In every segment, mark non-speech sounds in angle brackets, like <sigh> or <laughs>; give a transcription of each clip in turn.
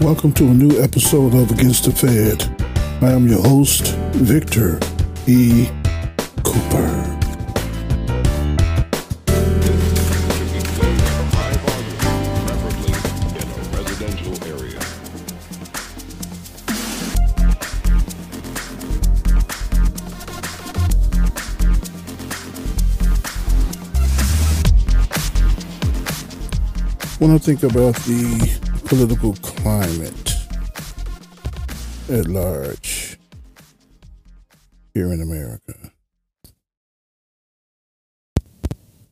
Welcome to a new episode of Against the Fed. I am your host, Victor E. Cooper. When I think about the political climate at large here in America,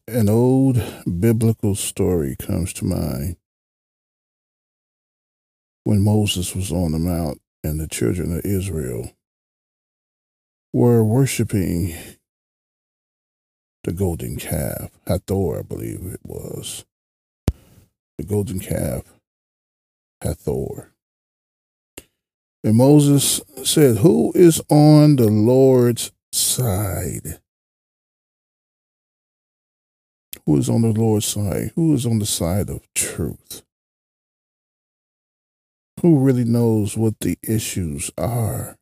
an old biblical story comes to mind. When Moses was on the mount and the children of Israel were worshiping the golden calf, Hathor, I believe it was. The golden calf, Hathor. And Moses said, Who is on the Lord's side? Who is on the Lord's side? Who is on the side of truth? Who really knows what the issues are?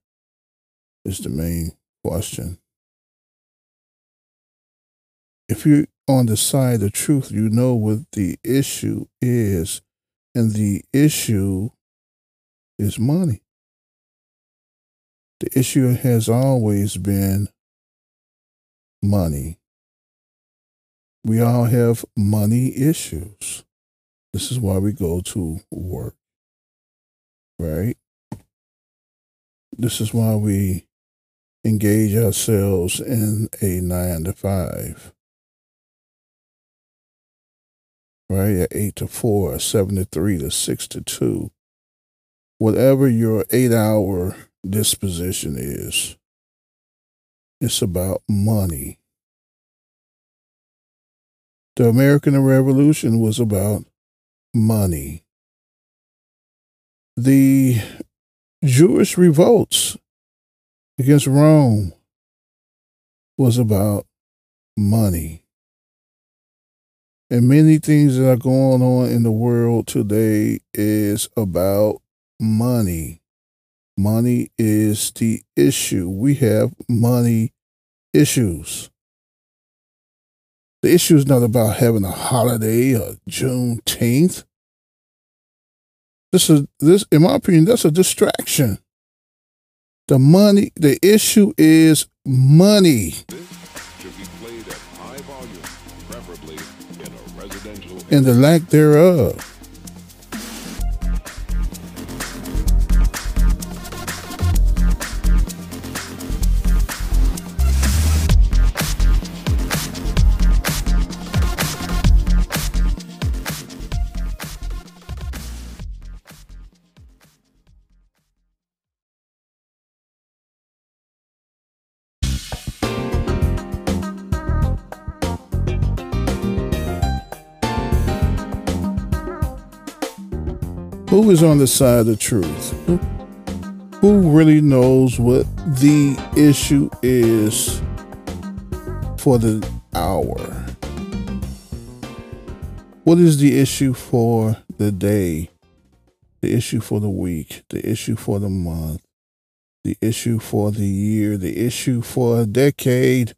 Is the main question. If you're on the side of truth, you know what the issue is, and the issue is money. The issue has always been money. We all have money issues. This is why we go to work, right? This is why we engage ourselves in a nine to five right? Eight to four, seven to three, to six to two. Whatever your eight hour disposition is, it's about money. The American Revolution was about money. The Jewish revolts against Rome was about money. And many things that are going on in the world today is about money. Money is the issue. We have money issues. The issue is not about having a holiday or Juneteenth. This is this, in my opinion, that's a distraction. The money, the issue is money. And the lack thereof. Who is on the side of truth? Who, who really knows what the issue is for the hour? What is the issue for the day? The issue for the week? The issue for the month? The issue for the year? The issue for a decade?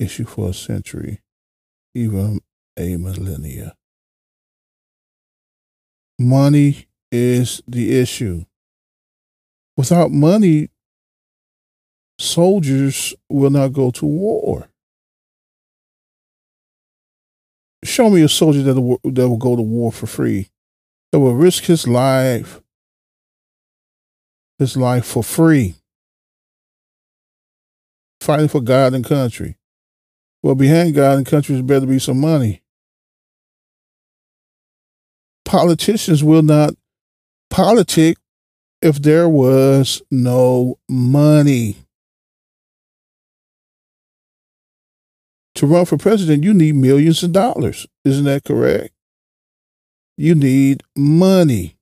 Issue for a century? Even a millennia. Money is the issue. Without money, soldiers will not go to war. Show me a soldier that will, that will go to war for free, that will risk his life, his life for free, fighting for God and country. Well, behind God and country, there better be some money politicians will not politic if there was no money. To run for president, you need millions of dollars. Isn't that correct? You need money.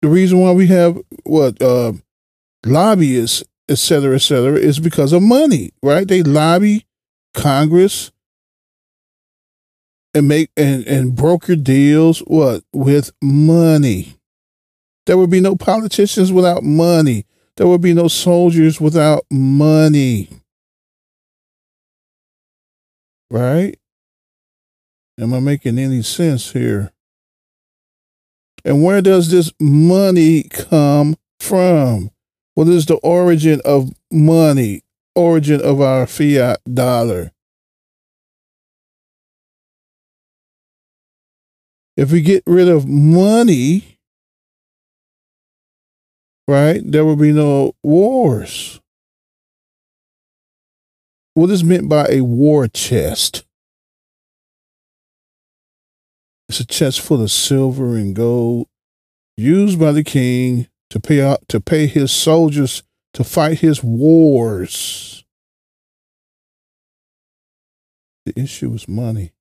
The reason why we have what uh, lobbyists, et cetera, et cetera, is because of money, right? They lobby Congress, and make and, and broker deals what with money. There would be no politicians without money. There would be no soldiers without money. Right? Am I making any sense here? And where does this money come from? What is the origin of money? Origin of our fiat dollar? If we get rid of money, right, there will be no wars. What is meant by a war chest? It's a chest full of silver and gold used by the king to pay out to pay his soldiers to fight his wars. The issue is money.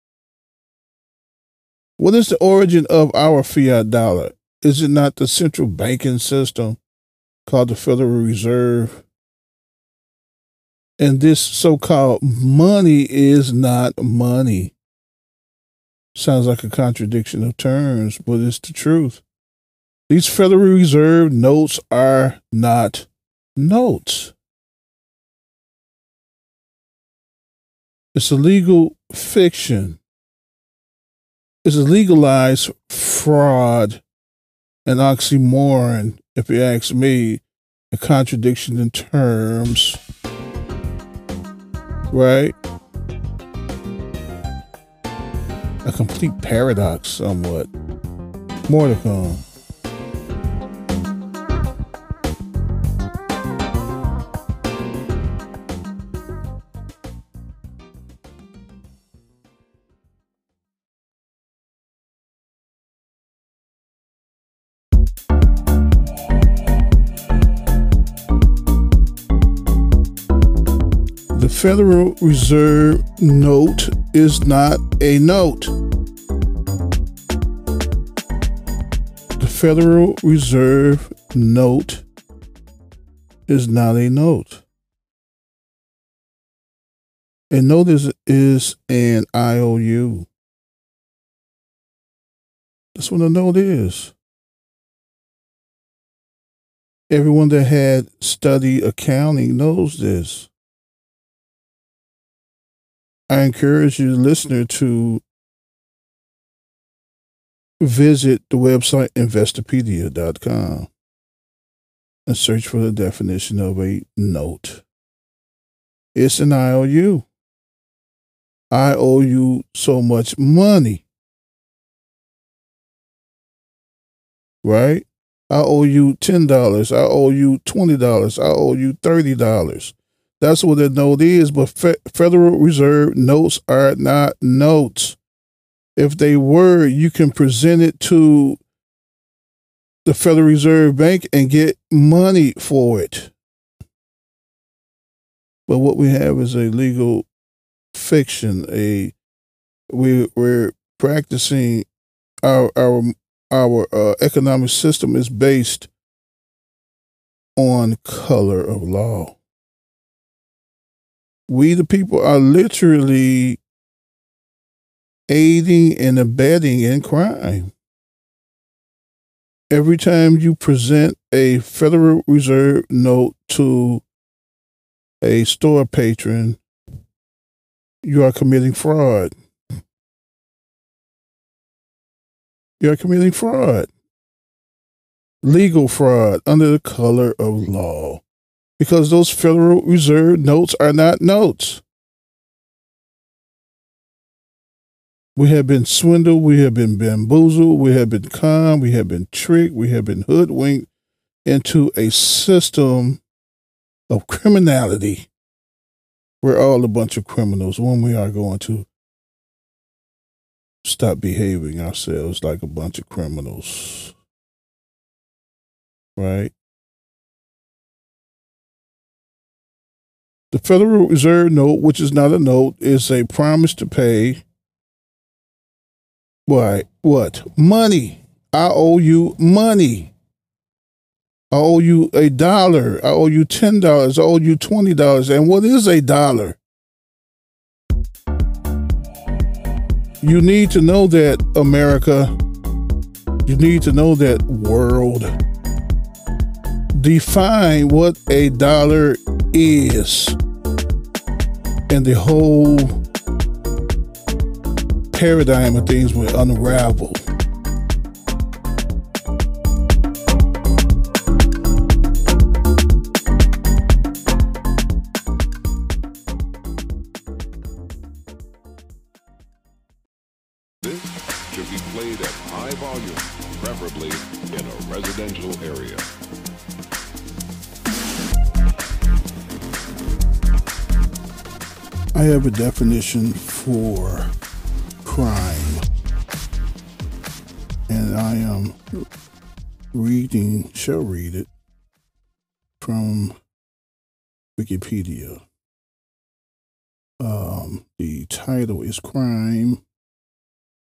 What is the origin of our fiat dollar? Is it not the central banking system called the Federal Reserve? And this so called money is not money. Sounds like a contradiction of terms, but it's the truth. These Federal Reserve notes are not notes. It's a legal fiction. It's a legalized fraud, an oxymoron, if you ask me, a contradiction in terms. Right? A complete paradox, somewhat. More to come. Federal Reserve note is not a note. The Federal Reserve note is not a note. A note is, is an IOU. That's what a note is. Everyone that had studied accounting knows this. I encourage you, listener, to visit the website investopedia.com and search for the definition of a note. It's an IOU. I owe you so much money. Right? I owe you $10. I owe you $20. I owe you $30. That's what a note is. But Fe- Federal Reserve notes are not notes. If they were, you can present it to the Federal Reserve Bank and get money for it. But what we have is a legal fiction. A we we're practicing our our our uh, economic system is based on color of law we the people are literally aiding and abetting in crime. Every time you present a Federal Reserve note to a store patron, you are committing fraud. You are committing fraud. Legal fraud under the color of law because those Federal Reserve notes are not notes. We have been swindled, we have been bamboozled, we have been conned, we have been tricked, we have been hoodwinked into a system of criminality. We're all a bunch of criminals when we are going to stop behaving ourselves like a bunch of criminals. Right? The Federal Reserve note, which is not a note, is a promise to pay. Why? What? Money. I owe you money. I owe you a dollar. I owe you $10. I owe you $20. And what is a dollar? You need to know that, America. You need to know that, world. Define what a dollar is and the whole paradigm of things will unravel. I have a definition for crime, and I am reading, shall read it from Wikipedia. Um, the title is Crime,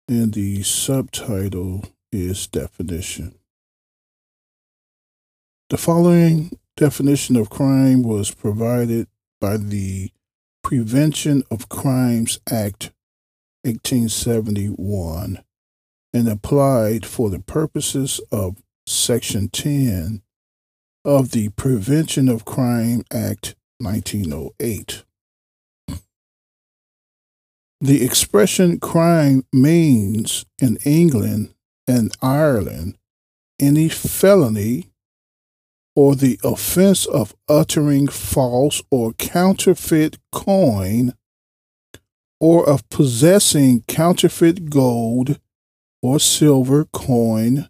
and the subtitle is Definition. The following definition of crime was provided by the Prevention of Crimes Act 1871 and applied for the purposes of Section 10 of the Prevention of Crime Act 1908. The expression crime means in England and Ireland any felony or the offense of uttering false or counterfeit coin, or of possessing counterfeit gold or silver coin,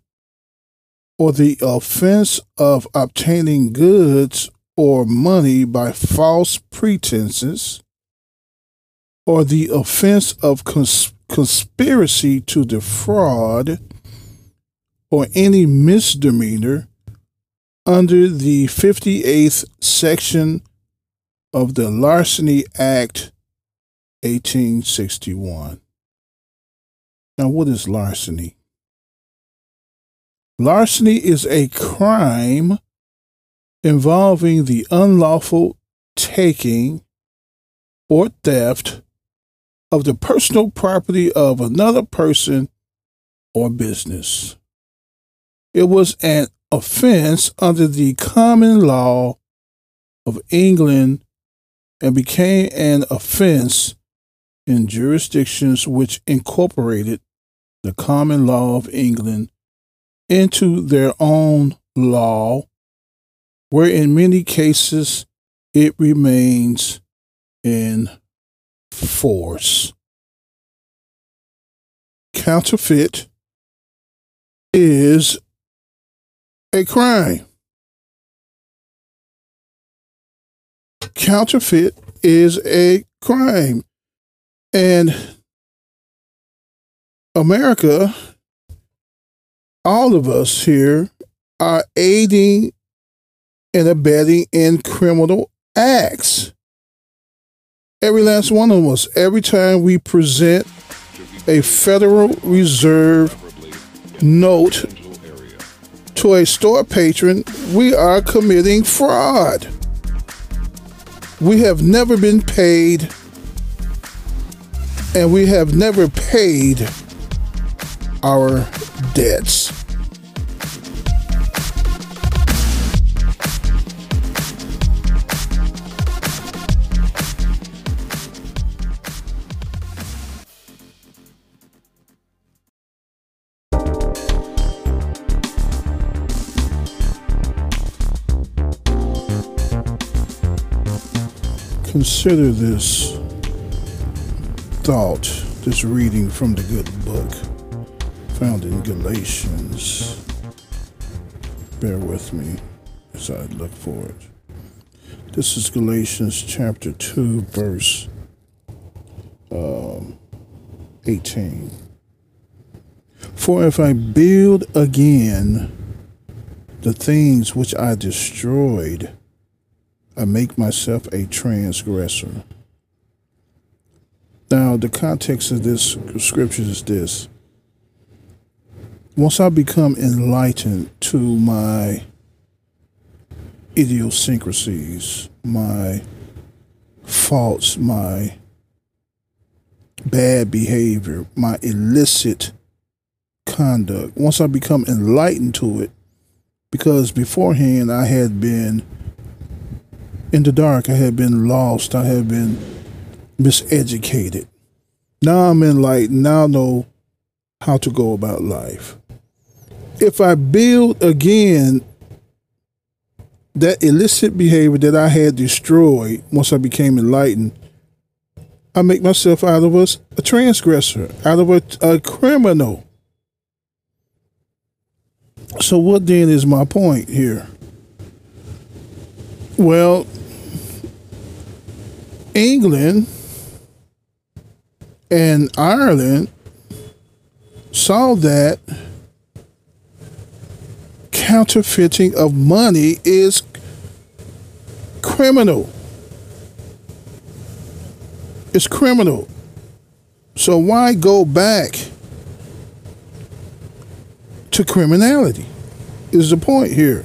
or the offense of obtaining goods or money by false pretenses, or the offense of cons- conspiracy to defraud, or any misdemeanor under the 58th section of the Larceny Act 1861. Now, what is larceny? Larceny is a crime involving the unlawful taking or theft of the personal property of another person or business. It was an offense under the common law of England and became an offense in jurisdictions which incorporated the common law of England into their own law, where in many cases it remains in force. Counterfeit is a crime. Counterfeit is a crime. And America, all of us here, are aiding and abetting in criminal acts. Every last one of us, every time we present a Federal Reserve note to a store patron, we are committing fraud. We have never been paid, and we have never paid our debts. Consider this thought, this reading from the good book found in Galatians. Bear with me as I look for it. This is Galatians chapter 2, verse um, 18. For if I build again the things which I destroyed, I make myself a transgressor. Now, the context of this scripture is this. Once I become enlightened to my idiosyncrasies, my faults, my bad behavior, my illicit conduct. Once I become enlightened to it, because beforehand I had been in the dark, I had been lost, I had been miseducated. Now I'm enlightened, now I know how to go about life. If I build again that illicit behavior that I had destroyed once I became enlightened, I make myself out of a, a transgressor, out of a, a criminal. So, what then is my point here? Well, England and Ireland saw that counterfeiting of money is criminal. It's criminal. So why go back to criminality? Is the point here.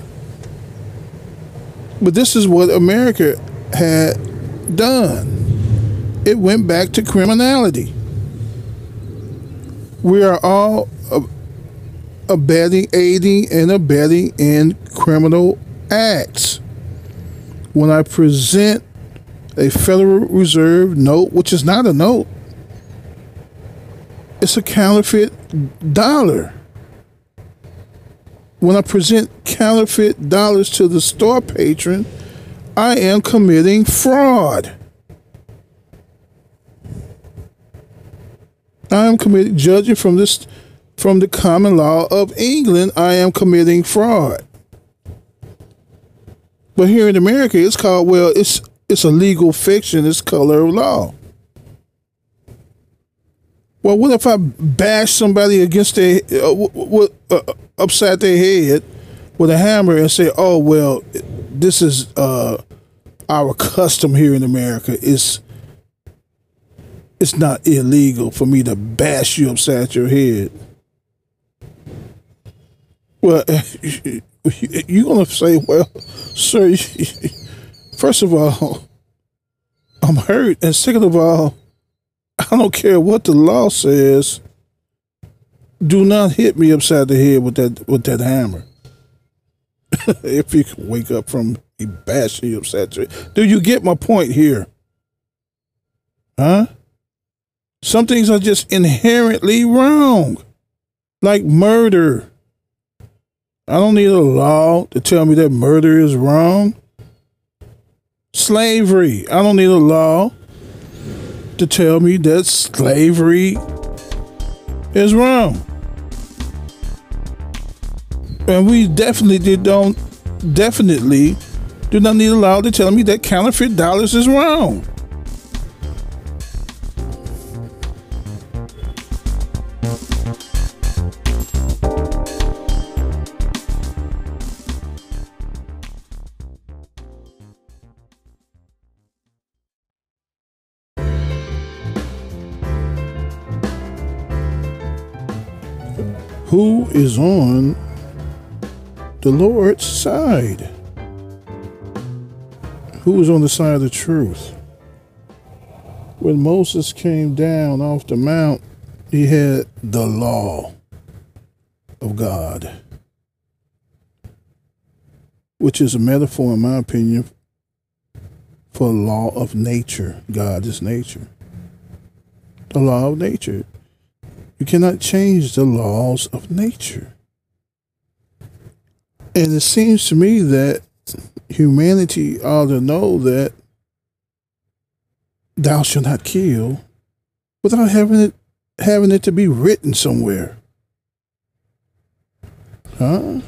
But this is what America had done. It went back to criminality. We are all abetting, aiding, and abetting in criminal acts. When I present a Federal Reserve note, which is not a note, it's a counterfeit dollar. When I present counterfeit dollars to the store patron, I am committing fraud. I am committing, judging from this from the common law of England, I am committing fraud. But here in America, it's called well, it's it's a legal fiction. It's color of law. Well, what if I bash somebody against their uh, w- uh, upside their head with a hammer and say, "Oh well, this is uh, our custom here in America. It's it's not illegal for me to bash you upside your head." Well, <laughs> you're to say, well, sir, <laughs> first of all, I'm hurt. And second of all, I don't care what the law says. Do not hit me upside the head with that with that hammer. <laughs> if you can wake up from a bashing you your. Do you get my point here? Huh? Some things are just inherently wrong. Like murder. I don't need a law to tell me that murder is wrong. Slavery. I don't need a law to tell me that slavery is wrong. And we definitely don't definitely do not need a to tell me that counterfeit dollars is wrong. who is on the Lord's side? Who is on the side of the truth? When Moses came down off the mount, he had the law of God, which is a metaphor, in my opinion, for law of nature. God is nature. The law of nature. You cannot change the laws of nature. And it seems to me that humanity ought to know that thou shalt not kill without having it having it to be written somewhere. Huh?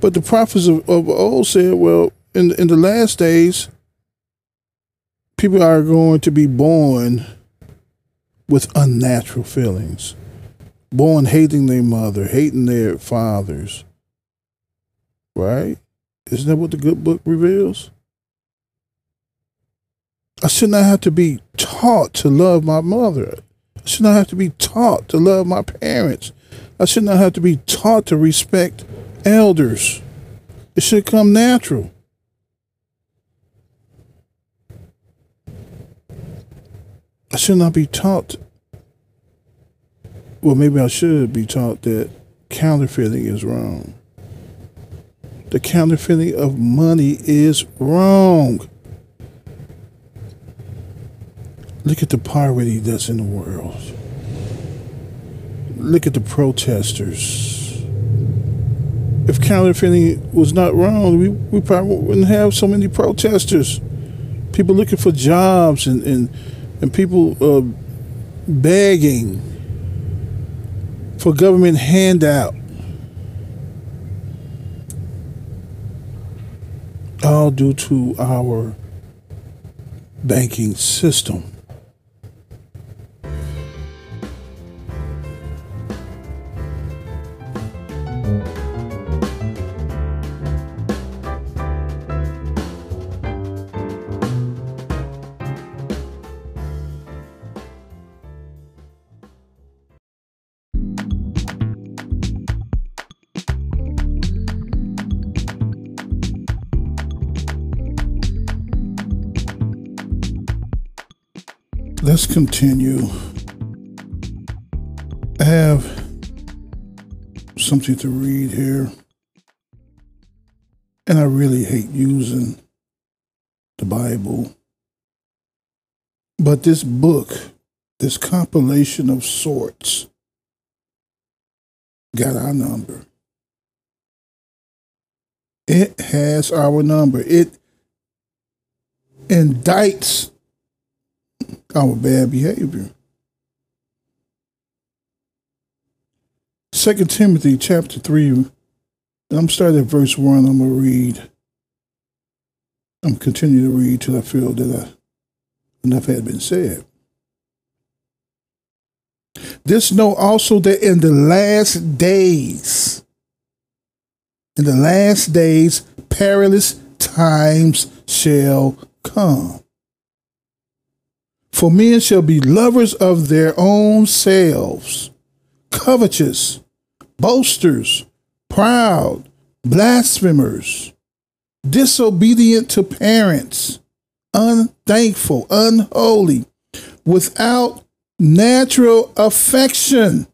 But the prophets of, of old said, well, in in the last days, people are going to be born with unnatural feelings, born hating their mother, hating their fathers. Right? Isn't that what the good book reveals? I should not have to be taught to love my mother. I should not have to be taught to love my parents. I should not have to be taught to respect elders. It should come natural. I should not be taught. Well, maybe I should be taught that counterfeiting is wrong. The counterfeiting of money is wrong. Look at the poverty that's in the world. Look at the protesters. If counterfeiting was not wrong, we, we probably wouldn't have so many protesters. People looking for jobs and, and, and people uh, begging for government handout. All due to our banking system. Continue. I have something to read here. And I really hate using the Bible. But this book, this compilation of sorts, got our number. It has our number. It indicts our bad behavior. Second Timothy chapter three, I'm starting at verse one. I'm gonna read. I'm continuing to read till I feel that I, enough had been said. This know also that in the last days, in the last days, perilous times shall come. For men shall be lovers of their own selves, covetous, boasters, proud, blasphemers, disobedient to parents, unthankful, unholy, without natural affection.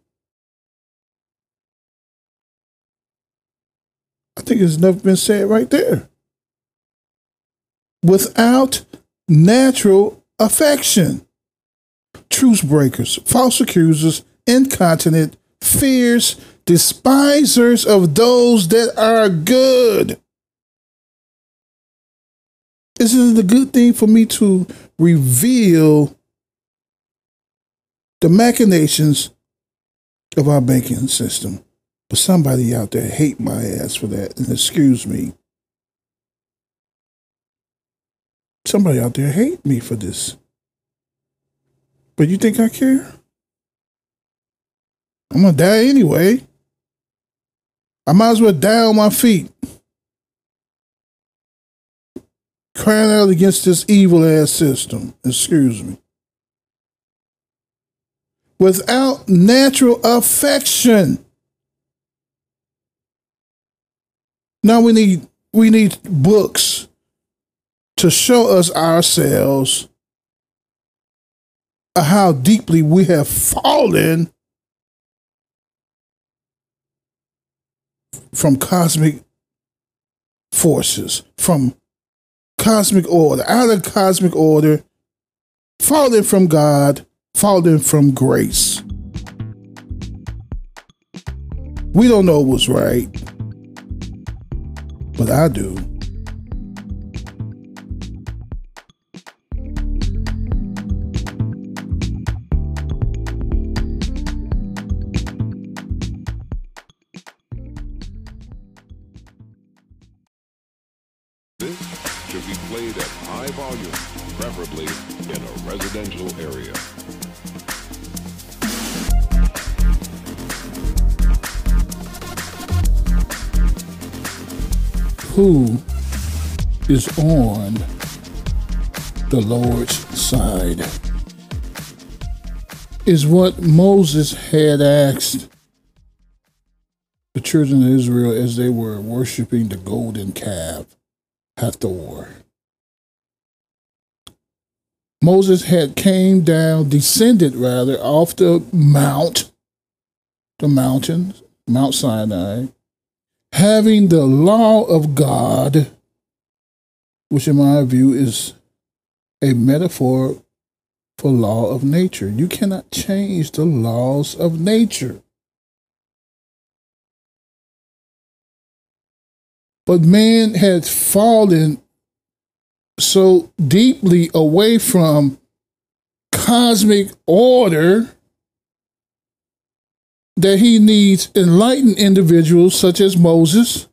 I think it's never been said right there. Without natural affection. Truce breakers, false accusers, incontinent, fierce, despisers of those that are good. Isn't it a good thing for me to reveal the machinations of our banking system? But somebody out there hate my ass for that, and excuse me. Somebody out there hate me for this. But you think I care? I'm gonna die anyway. I might as well die on my feet. Crying out against this evil ass system. Excuse me. Without natural affection. Now we need we need books to show us ourselves how deeply we have fallen from cosmic forces, from cosmic order, out of cosmic order, fallen from God, fallen from grace. We don't know what's right, but I do. Who is on the Lord's side is what Moses had asked the children of Israel as they were worshiping the golden calf, Hathor. Moses had came down, descended rather, off the mount, the mountains, Mount Sinai, having the law of God, which in my view is a metaphor for law of nature. You cannot change the laws of nature. But man has fallen so deeply away from cosmic order that he needs enlightened individuals such as Moses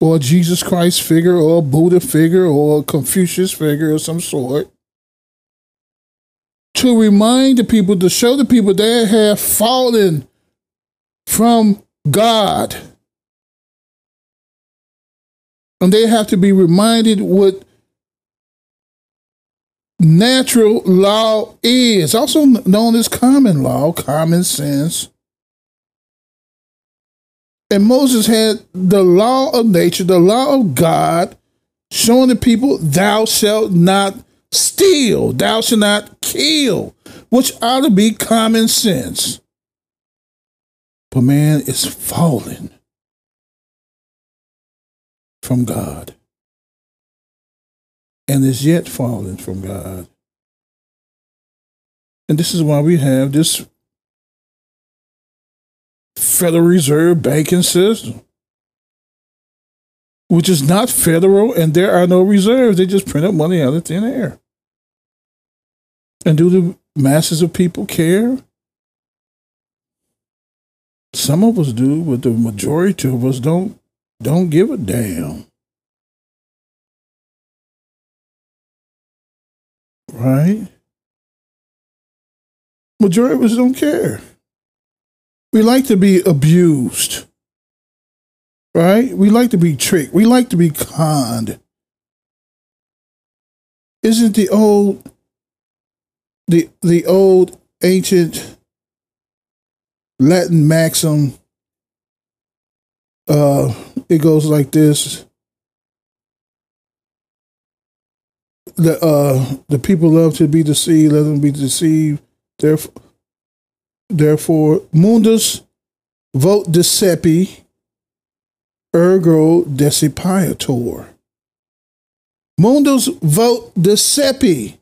or Jesus Christ figure or Buddha figure or Confucius figure of some sort to remind the people, to show the people they have fallen from God. And they have to be reminded what natural law is, also known as common law, common sense. And Moses had the law of nature, the law of God, showing the people, thou shalt not steal, thou shalt not kill, which ought to be common sense. But man is fallen from God and is yet fallen from God. And this is why we have this Federal Reserve banking system, which is not federal, and there are no reserves. They just print up money out of thin air. And do the masses of people care? Some of us do, but the majority of us don't don't give a damn. Right? Majority of us don't care. We like to be abused. Right? We like to be tricked. We like to be conned. Isn't the old the the old ancient Latin maxim uh it goes like this the uh the people love to be deceived let them be deceived therefore therefore mundus vote decipi ergo decipiatur mundus vote decipi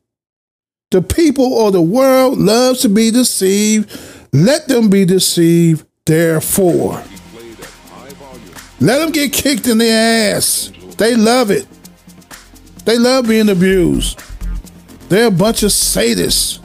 the people or the world loves to be deceived. Let them be deceived, therefore. Let them get kicked in the ass. They love it. They love being abused. They're a bunch of sadists.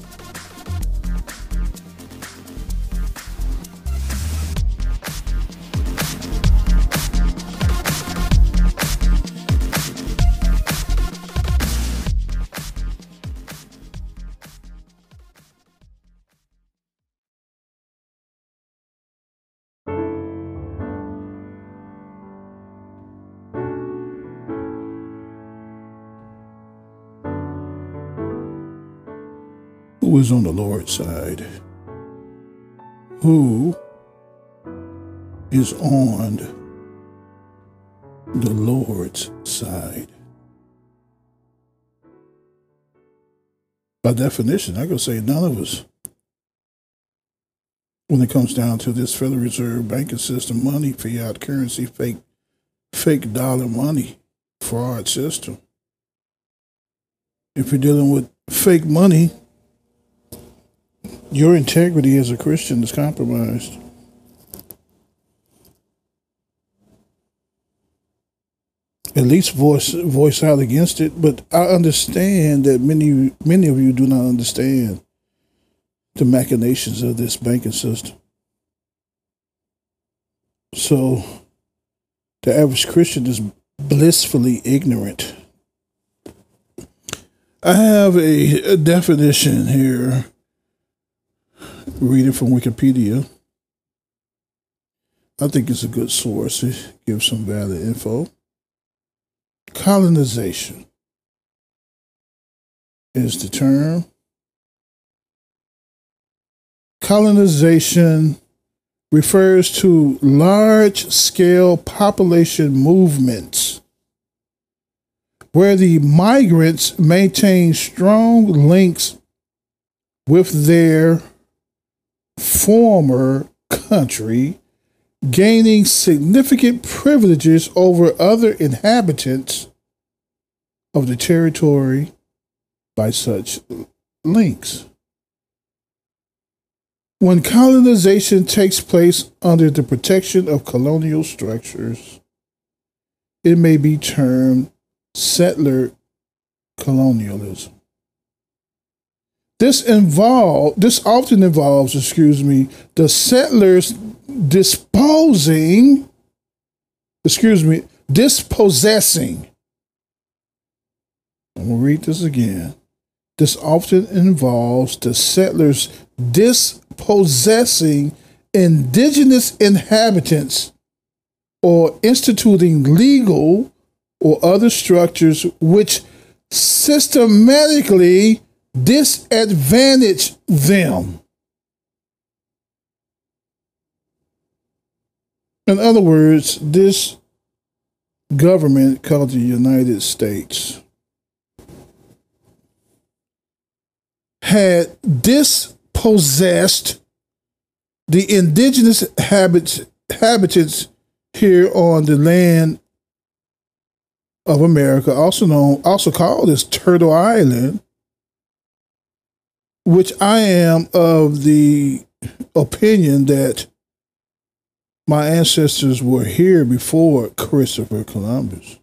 Who is on the Lord's side, who is on the Lord's side. By definition, I could say none of us. When it comes down to this Federal Reserve banking system, money, fiat currency, fake, fake dollar money, fraud system. If you're dealing with fake money, your integrity as a Christian is compromised. At least voice voice out against it, but I understand that many many of you do not understand the machinations of this banking system. So the average Christian is blissfully ignorant. I have a, a definition here reading from Wikipedia. I think it's a good source to give some valid info. Colonization is the term. Colonization refers to large scale population movements where the migrants maintain strong links with their former country, gaining significant privileges over other inhabitants of the territory by such links. When colonization takes place under the protection of colonial structures, it may be termed settler colonialism. This involve this often involves, excuse me, the settlers disposing, excuse me, dispossessing. I'm gonna read this again. This often involves the settlers dispossessing indigenous inhabitants or instituting legal or other structures which systematically disadvantage them. In other words, this government called the United States had dispossessed the indigenous habits, habitants here on the land of America, also known, also called as Turtle Island, which I am of the opinion that my ancestors were here before Christopher Columbus.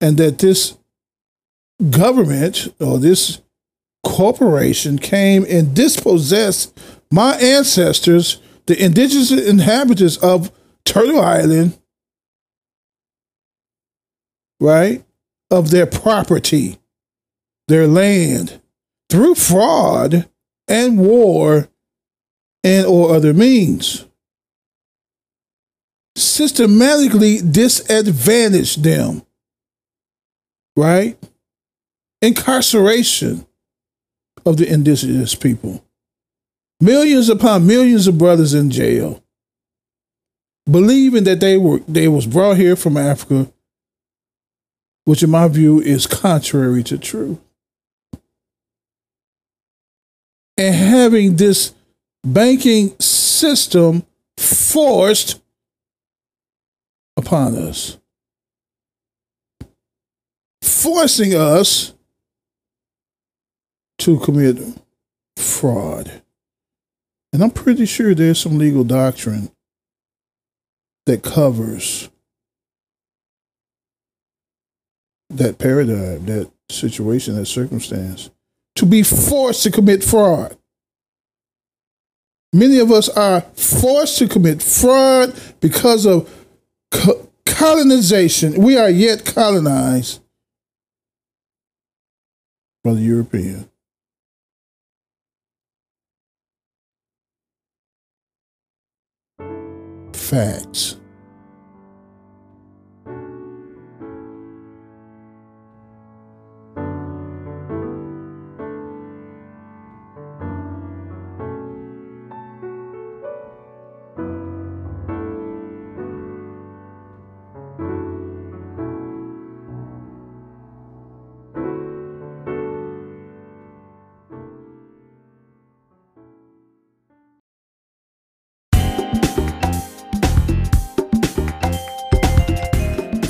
And that this government or this corporation came and dispossessed my ancestors, the indigenous inhabitants of Turtle Island, right, of their property, their land, through fraud and war and or other means systematically disadvantage them right incarceration of the indigenous people. Millions upon millions of brothers in jail, believing that they were they was brought here from Africa, which in my view is contrary to truth. And having this banking system forced upon us, forcing us to commit fraud. And I'm pretty sure there's some legal doctrine that covers that paradigm, that situation, that circumstance, to be forced to commit fraud. Many of us are forced to commit fraud because of co- colonization. We are yet colonized by the European. facts.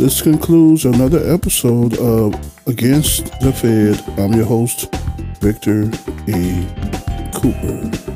This concludes another episode of Against the Fed. I'm your host, Victor E. Cooper.